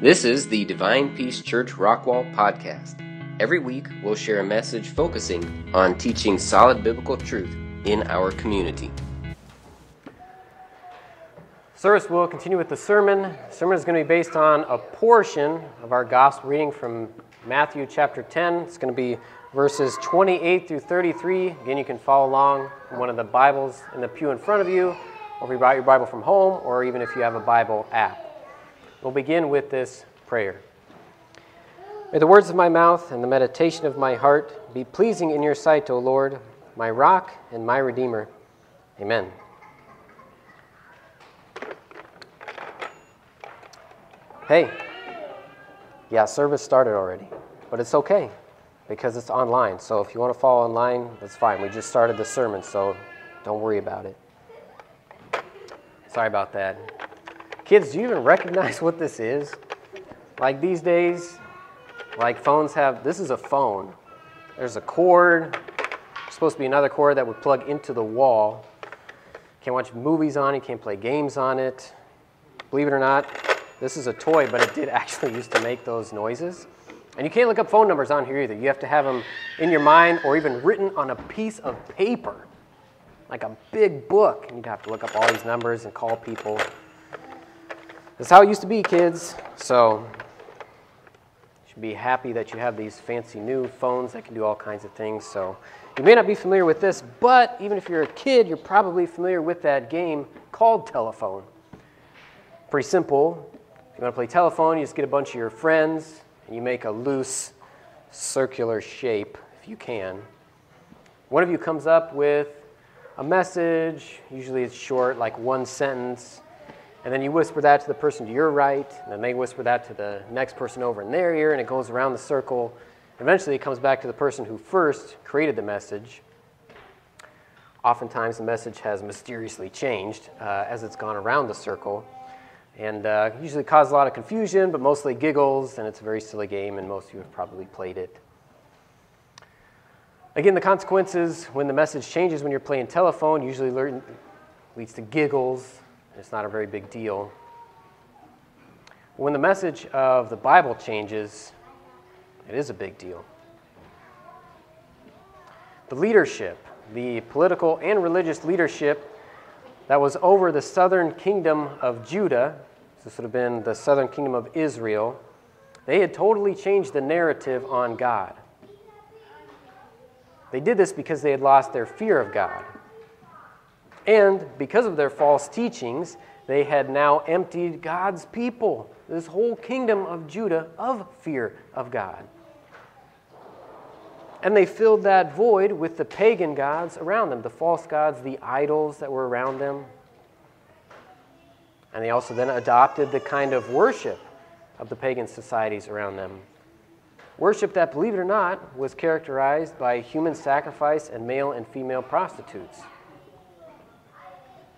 This is the Divine Peace Church Rockwall podcast. Every week, we'll share a message focusing on teaching solid biblical truth in our community. Service will continue with the sermon. The sermon is going to be based on a portion of our gospel reading from Matthew chapter 10. It's going to be verses 28 through 33. Again, you can follow along in one of the Bibles in the pew in front of you, or if you brought your Bible from home, or even if you have a Bible app. We'll begin with this prayer. May the words of my mouth and the meditation of my heart be pleasing in your sight, O Lord, my rock and my redeemer. Amen. Hey, yeah, service started already, but it's okay because it's online. So if you want to follow online, that's fine. We just started the sermon, so don't worry about it. Sorry about that. Kids, do you even recognize what this is? Like these days, like phones have, this is a phone. There's a cord, supposed to be another cord that would plug into the wall. Can't watch movies on it, can't play games on it. Believe it or not, this is a toy, but it did actually used to make those noises. And you can't look up phone numbers on here either. You have to have them in your mind or even written on a piece of paper, like a big book. And you'd have to look up all these numbers and call people. That's how it used to be, kids. So you should be happy that you have these fancy new phones that can do all kinds of things. So you may not be familiar with this, but even if you're a kid, you're probably familiar with that game called telephone. Pretty simple. If you want to play telephone, you just get a bunch of your friends and you make a loose circular shape if you can. One of you comes up with a message, usually it's short, like one sentence and then you whisper that to the person to your right, and then they whisper that to the next person over in their ear, and it goes around the circle. Eventually, it comes back to the person who first created the message. Oftentimes, the message has mysteriously changed uh, as it's gone around the circle, and uh, usually causes a lot of confusion, but mostly giggles, and it's a very silly game, and most of you have probably played it. Again, the consequences when the message changes when you're playing telephone usually leads to giggles, and it's not a very big deal. When the message of the Bible changes, it is a big deal. The leadership, the political and religious leadership that was over the southern kingdom of Judah, this would have been the southern kingdom of Israel, they had totally changed the narrative on God. They did this because they had lost their fear of God. And because of their false teachings, they had now emptied God's people, this whole kingdom of Judah, of fear of God. And they filled that void with the pagan gods around them, the false gods, the idols that were around them. And they also then adopted the kind of worship of the pagan societies around them. Worship that, believe it or not, was characterized by human sacrifice and male and female prostitutes.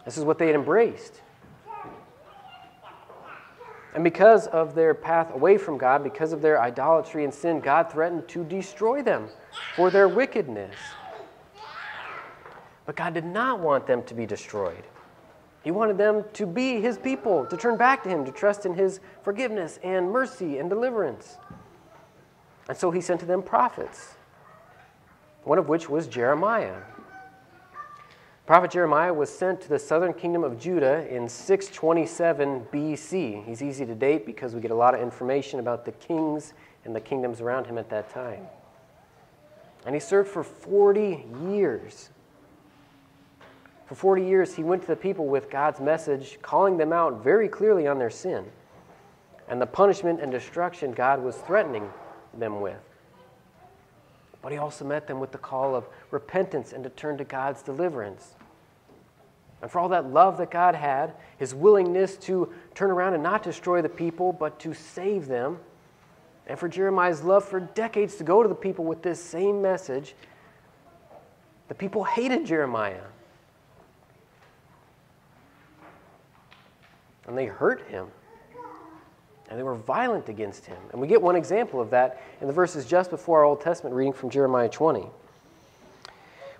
This is what they had embraced. And because of their path away from God, because of their idolatry and sin, God threatened to destroy them for their wickedness. But God did not want them to be destroyed. He wanted them to be His people, to turn back to Him, to trust in His forgiveness and mercy and deliverance. And so He sent to them prophets, one of which was Jeremiah. Prophet Jeremiah was sent to the southern kingdom of Judah in 627 BC. He's easy to date because we get a lot of information about the kings and the kingdoms around him at that time. And he served for 40 years. For 40 years, he went to the people with God's message, calling them out very clearly on their sin and the punishment and destruction God was threatening them with. But he also met them with the call of repentance and to turn to God's deliverance. And for all that love that God had, his willingness to turn around and not destroy the people, but to save them, and for Jeremiah's love for decades to go to the people with this same message, the people hated Jeremiah. And they hurt him. And they were violent against him. And we get one example of that in the verses just before our Old Testament reading from Jeremiah 20.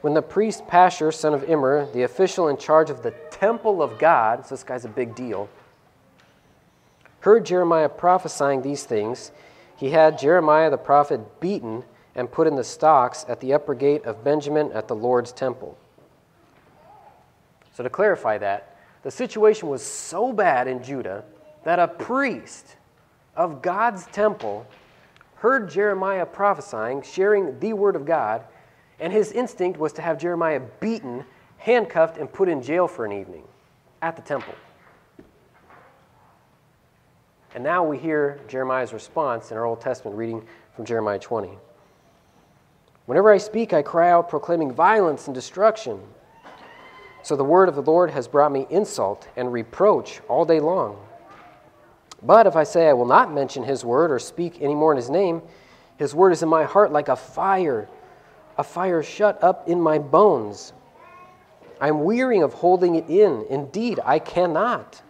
When the priest Pashur, son of Immer, the official in charge of the temple of God, so this guy's a big deal, heard Jeremiah prophesying these things, he had Jeremiah the prophet beaten and put in the stocks at the upper gate of Benjamin at the Lord's temple. So, to clarify that, the situation was so bad in Judah that a priest of God's temple heard Jeremiah prophesying, sharing the word of God, and his instinct was to have Jeremiah beaten, handcuffed, and put in jail for an evening at the temple. And now we hear Jeremiah's response in our Old Testament reading from Jeremiah 20. Whenever I speak, I cry out, proclaiming violence and destruction. So the word of the Lord has brought me insult and reproach all day long. But if I say I will not mention his word or speak any more in his name, his word is in my heart like a fire, a fire shut up in my bones. I am wearying of holding it in. Indeed, I cannot.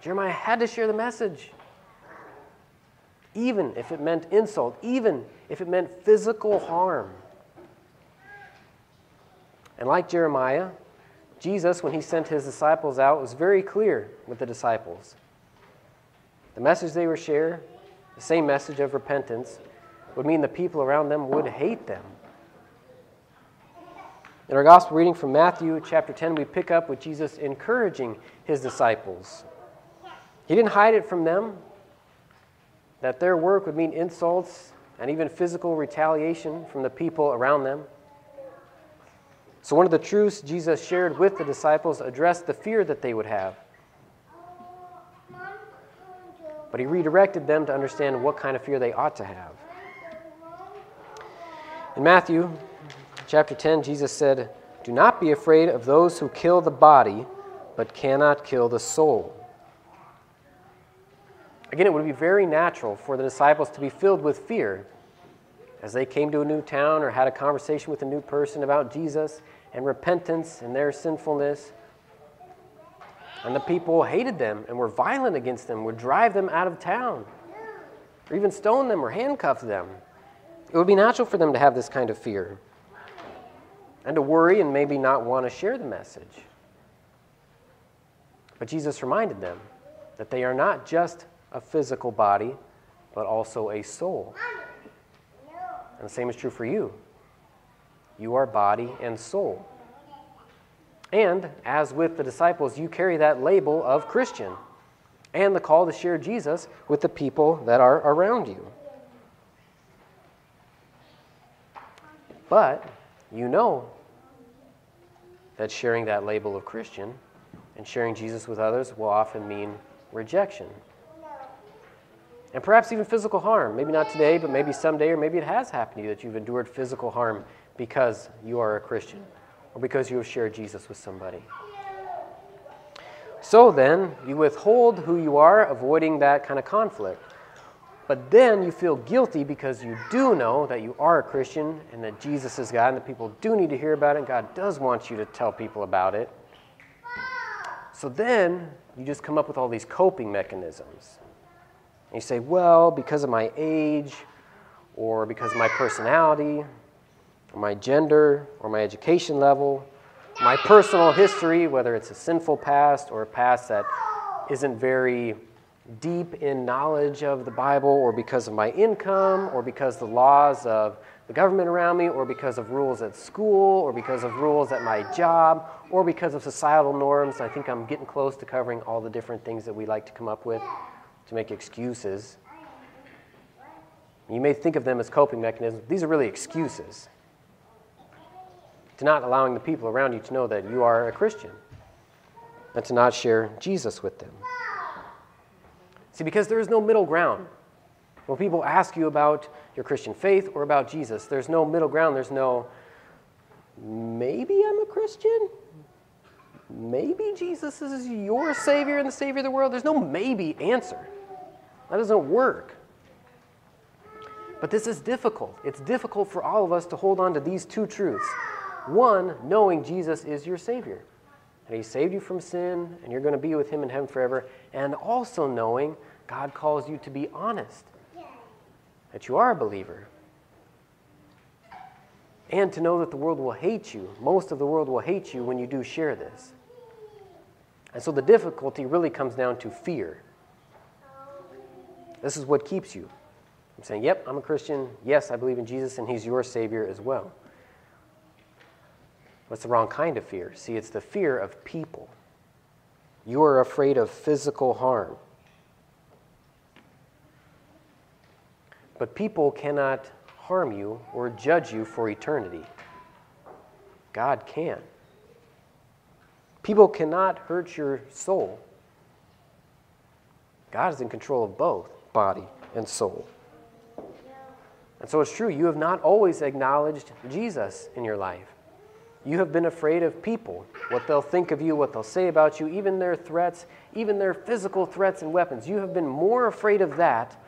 Jeremiah had to share the message, even if it meant insult, even if it meant physical harm. And like Jeremiah, Jesus, when he sent his disciples out, was very clear with the disciples. The message they were share, the same message of repentance, would mean the people around them would hate them. In our gospel reading from Matthew chapter 10, we pick up with Jesus encouraging his disciples. He didn't hide it from them that their work would mean insults and even physical retaliation from the people around them. So, one of the truths Jesus shared with the disciples addressed the fear that they would have. But he redirected them to understand what kind of fear they ought to have. In Matthew chapter 10, Jesus said, Do not be afraid of those who kill the body, but cannot kill the soul. Again, it would be very natural for the disciples to be filled with fear as they came to a new town or had a conversation with a new person about Jesus and repentance and their sinfulness. And the people hated them and were violent against them, would drive them out of town, or even stone them or handcuff them. It would be natural for them to have this kind of fear and to worry and maybe not want to share the message. But Jesus reminded them that they are not just a physical body, but also a soul. And the same is true for you. You are body and soul. And as with the disciples, you carry that label of Christian and the call to share Jesus with the people that are around you. But you know that sharing that label of Christian and sharing Jesus with others will often mean rejection. And perhaps even physical harm. Maybe not today, but maybe someday, or maybe it has happened to you that you've endured physical harm because you are a Christian or because you have shared Jesus with somebody. So then, you withhold who you are, avoiding that kind of conflict. But then you feel guilty because you do know that you are a Christian and that Jesus is God and that people do need to hear about it and God does want you to tell people about it. So then you just come up with all these coping mechanisms. And you say, well, because of my age or because of my personality or my gender or my education level, my personal history, whether it's a sinful past or a past that isn't very deep in knowledge of the Bible, or because of my income, or because the laws of the government around me, or because of rules at school, or because of rules at my job, or because of societal norms. I think I'm getting close to covering all the different things that we like to come up with to make excuses. You may think of them as coping mechanisms. These are really excuses to not allowing the people around you to know that you are a Christian and to not share Jesus with them. See, because there is no middle ground. When people ask you about your Christian faith or about Jesus, there's no middle ground. There's no, maybe I'm a Christian. Maybe Jesus is your Savior and the Savior of the world. There's no maybe answer. That doesn't work. But this is difficult. It's difficult for all of us to hold on to these two truths. One, knowing Jesus is your Savior, and He saved you from sin, and you're going to be with Him in heaven forever. And also knowing God calls you to be honest, that you are a believer. And to know that the world will hate you. Most of the world will hate you when you do share this. And so the difficulty really comes down to fear. This is what keeps you. I'm saying, yep, I'm a Christian. Yes, I believe in Jesus, and He's your Savior as well. What's the wrong kind of fear? See, it's the fear of people. You are afraid of physical harm. But people cannot harm you or judge you for eternity. God can. People cannot hurt your soul. God is in control of both body and soul. And so it's true, you have not always acknowledged Jesus in your life. You have been afraid of people, what they'll think of you, what they'll say about you, even their threats, even their physical threats and weapons. You have been more afraid of that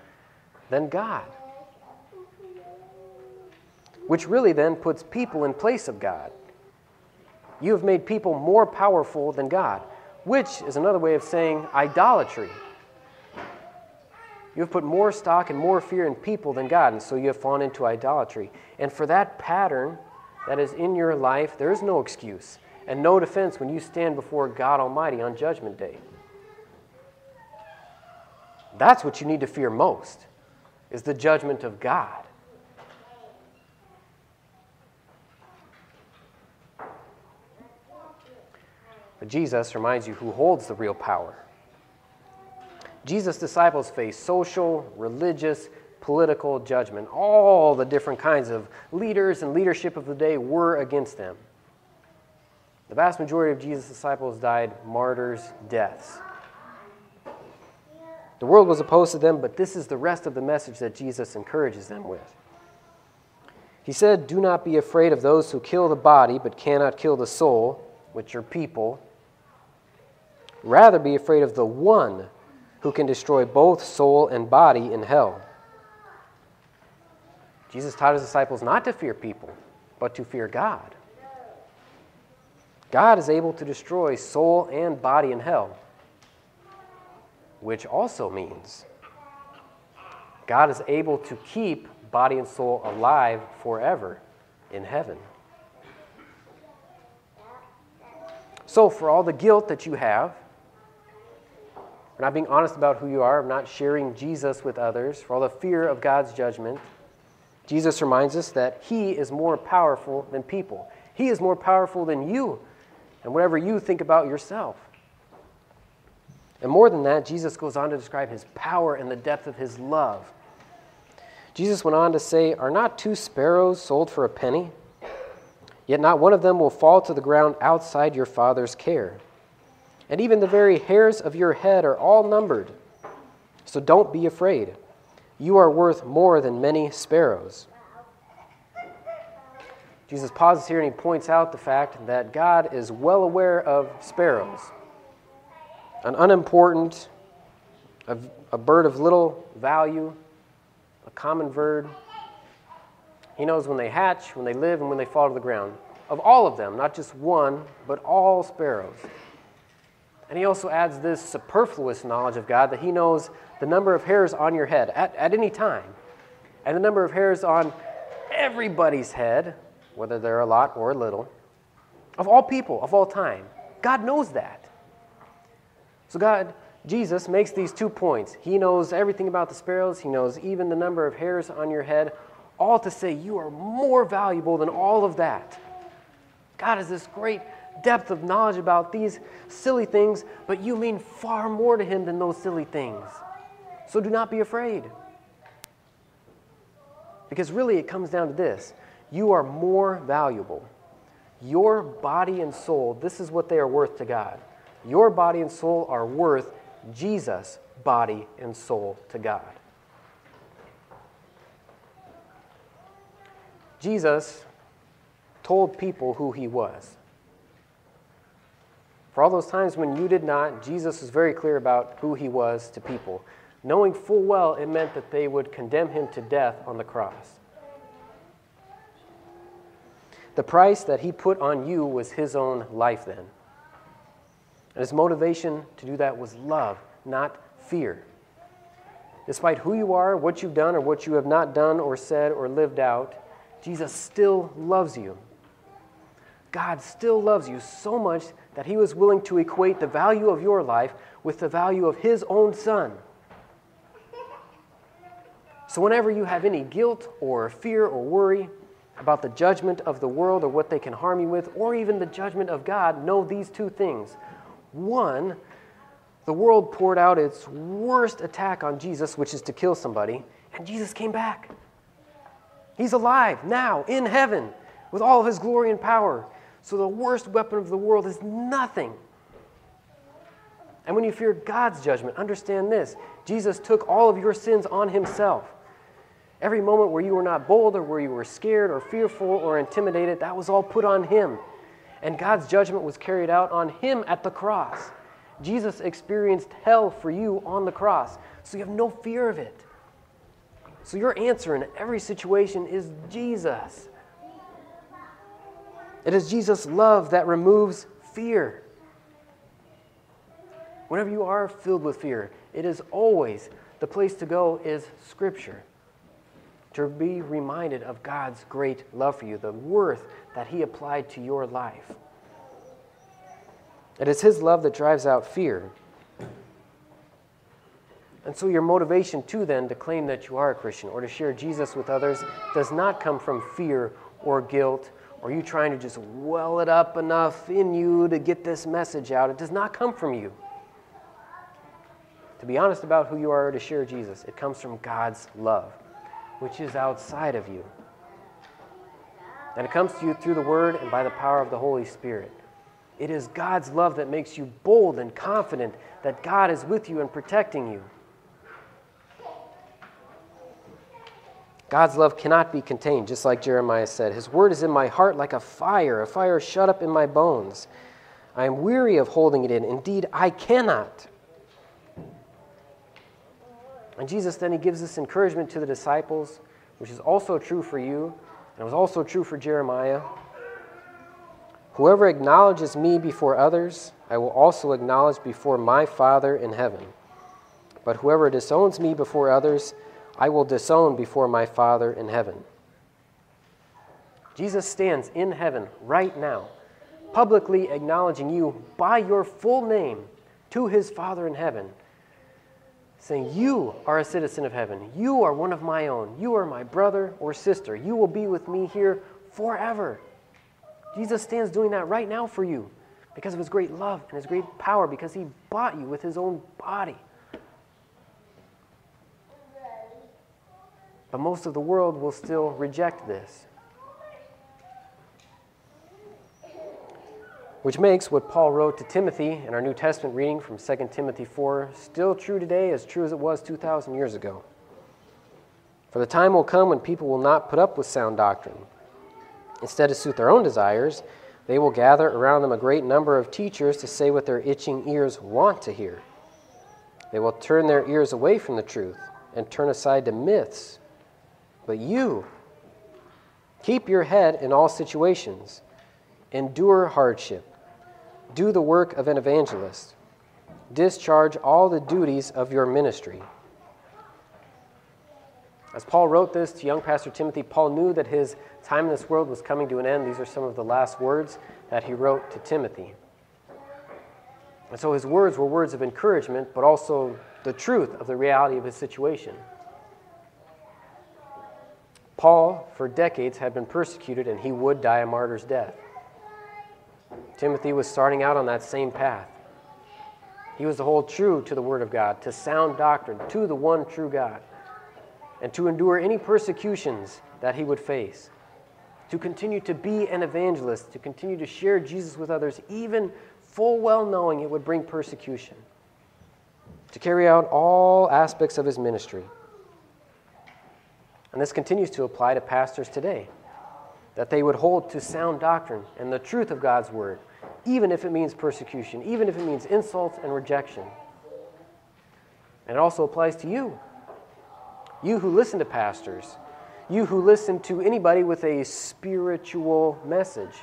than God. Which really then puts people in place of God. You have made people more powerful than God, which is another way of saying idolatry. You have put more stock and more fear in people than God, and so you have fallen into idolatry. And for that pattern that is in your life, there is no excuse and no defense when you stand before God Almighty on Judgment Day. That's what you need to fear most, is the judgment of God. But Jesus reminds you who holds the real power. Jesus' disciples faced social, religious, political judgment. All the different kinds of leaders and leadership of the day were against them. The vast majority of Jesus' disciples died martyrs' deaths. The world was opposed to them, but this is the rest of the message that Jesus encourages them with. He said, Do not be afraid of those who kill the body but cannot kill the soul, which are people. Rather, be afraid of the one who can destroy both soul and body in hell. Jesus taught his disciples not to fear people, but to fear God. God is able to destroy soul and body in hell, which also means God is able to keep body and soul alive forever in heaven. So, for all the guilt that you have, for not being honest about who you are, not sharing Jesus with others, for all the fear of God's judgment, Jesus reminds us that He is more powerful than people. He is more powerful than you and whatever you think about yourself. And more than that, Jesus goes on to describe His power and the depth of His love. Jesus went on to say, Are not two sparrows sold for a penny? Yet not one of them will fall to the ground outside your Father's care and even the very hairs of your head are all numbered. So don't be afraid. You are worth more than many sparrows. Jesus pauses here and he points out the fact that God is well aware of sparrows, an unimportant, a, a bird of little value, a common bird. He knows when they hatch, when they live, and when they fall to the ground. Of all of them, not just one, but all sparrows. And he also adds this superfluous knowledge of God that he knows the number of hairs on your head at, at any time, and the number of hairs on everybody's head, whether they're a lot or a little, of all people, of all time. God knows that. So, God, Jesus makes these two points. He knows everything about the sparrows, He knows even the number of hairs on your head, all to say you are more valuable than all of that. God is this great depth of knowledge about these silly things, but you mean far more to him than those silly things. So do not be afraid. Because really, it comes down to this you are more valuable. Your body and soul, this is what they are worth to God. Your body and soul are worth Jesus' body and soul to God. Jesus told people who he was. For all those times when you did not, Jesus was very clear about who he was to people, knowing full well it meant that they would condemn him to death on the cross. The price that he put on you was his own life then. And his motivation to do that was love, not fear. Despite who you are, what you've done, or what you have not done, or said, or lived out, Jesus still loves you. God still loves you so much that he was willing to equate the value of your life with the value of his own son. So, whenever you have any guilt or fear or worry about the judgment of the world or what they can harm you with, or even the judgment of God, know these two things. One, the world poured out its worst attack on Jesus, which is to kill somebody, and Jesus came back. He's alive now in heaven with all of his glory and power. So the worst weapon of the world is nothing. And when you fear God's judgment, understand this Jesus took all of your sins on himself. Every moment where you were not bold or where you were scared or fearful or intimidated, that was all put on him. And God's judgment was carried out on him at the cross. Jesus experienced hell for you on the cross, so you have no fear of it. So your answer in every situation is Jesus. It is Jesus' love that removes fear. Whenever you are filled with fear, it is always the place to go is Scripture. To be reminded of God's great love for you, the worth that He applied to your life. It is His love that drives out fear. And so, your motivation to then to claim that you are a Christian or to share Jesus with others does not come from fear or guilt or you trying to just well it up enough in you to get this message out. It does not come from you. To be honest about who you are to share Jesus, it comes from God's love, which is outside of you. And it comes to you through the Word and by the power of the Holy Spirit. It is God's love that makes you bold and confident that God is with you and protecting you. God's love cannot be contained, just like Jeremiah said. His word is in my heart like a fire, a fire shut up in my bones. I am weary of holding it in. Indeed, I cannot. And Jesus then he gives this encouragement to the disciples, which is also true for you, and it was also true for Jeremiah. Whoever acknowledges me before others, I will also acknowledge before my Father in heaven. But whoever disowns me before others, I will disown before my Father in heaven. Jesus stands in heaven right now, publicly acknowledging you by your full name to his Father in heaven, saying, You are a citizen of heaven. You are one of my own. You are my brother or sister. You will be with me here forever. Jesus stands doing that right now for you because of his great love and his great power, because he bought you with his own body. But most of the world will still reject this. Which makes what Paul wrote to Timothy in our New Testament reading from 2 Timothy 4 still true today as true as it was 2,000 years ago. For the time will come when people will not put up with sound doctrine. Instead, to suit their own desires, they will gather around them a great number of teachers to say what their itching ears want to hear. They will turn their ears away from the truth and turn aside to myths but you, keep your head in all situations, endure hardship, do the work of an evangelist, discharge all the duties of your ministry. As Paul wrote this to young Pastor Timothy, Paul knew that his time in this world was coming to an end. These are some of the last words that he wrote to Timothy. And so his words were words of encouragement, but also the truth of the reality of his situation. Paul, for decades, had been persecuted and he would die a martyr's death. Timothy was starting out on that same path. He was to hold true to the Word of God, to sound doctrine, to the one true God, and to endure any persecutions that he would face, to continue to be an evangelist, to continue to share Jesus with others, even full well knowing it would bring persecution, to carry out all aspects of his ministry. And this continues to apply to pastors today that they would hold to sound doctrine and the truth of God's word, even if it means persecution, even if it means insults and rejection. And it also applies to you. You who listen to pastors, you who listen to anybody with a spiritual message.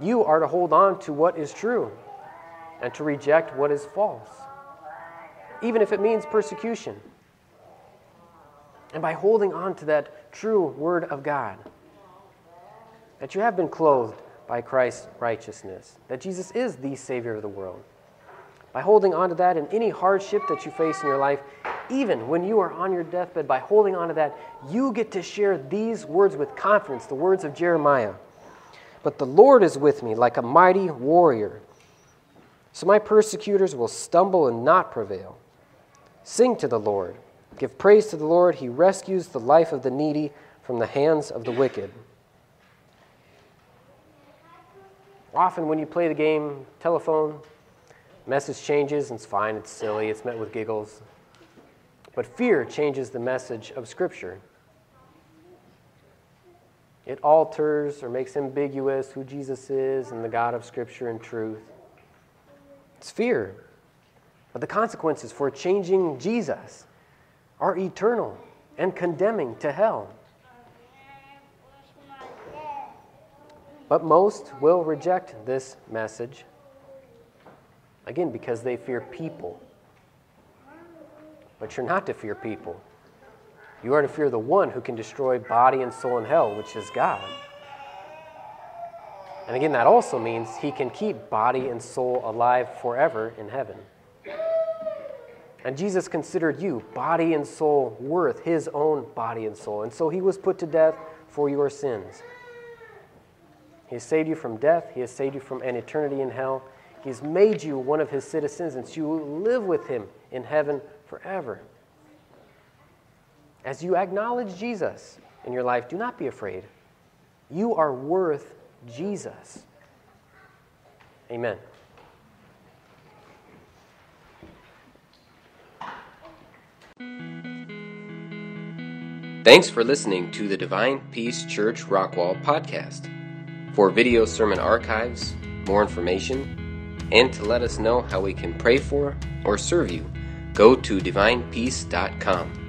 You are to hold on to what is true and to reject what is false, even if it means persecution and by holding on to that true Word of God. That you have been clothed by Christ's righteousness, that Jesus is the Savior of the world. By holding on to that in any hardship that you face in your life, even when you are on your deathbed, by holding on to that, you get to share these words with confidence, the words of Jeremiah. But the Lord is with me like a mighty warrior. So my persecutors will stumble and not prevail. Sing to the Lord. Give praise to the Lord. He rescues the life of the needy from the hands of the wicked. Often, when you play the game telephone, message changes and it's fine, it's silly, it's met with giggles. But fear changes the message of Scripture. It alters or makes ambiguous who Jesus is and the God of Scripture and truth. It's fear. But the consequences for changing Jesus are eternal and condemning to hell. But most will reject this message, again, because they fear people. But you're not to fear people. You are to fear the one who can destroy body and soul in hell, which is God. And again, that also means he can keep body and soul alive forever in heaven. And Jesus considered you, body and soul, worth his own body and soul. And so he was put to death for your sins. He has saved you from death, he has saved you from an eternity in hell. He has made you one of his citizens, and so you will live with him in heaven forever. As you acknowledge Jesus in your life, do not be afraid. You are worth Jesus. Amen. Thanks for listening to the Divine Peace Church Rockwall podcast. For video sermon archives, more information, and to let us know how we can pray for or serve you, go to divinepeace.com.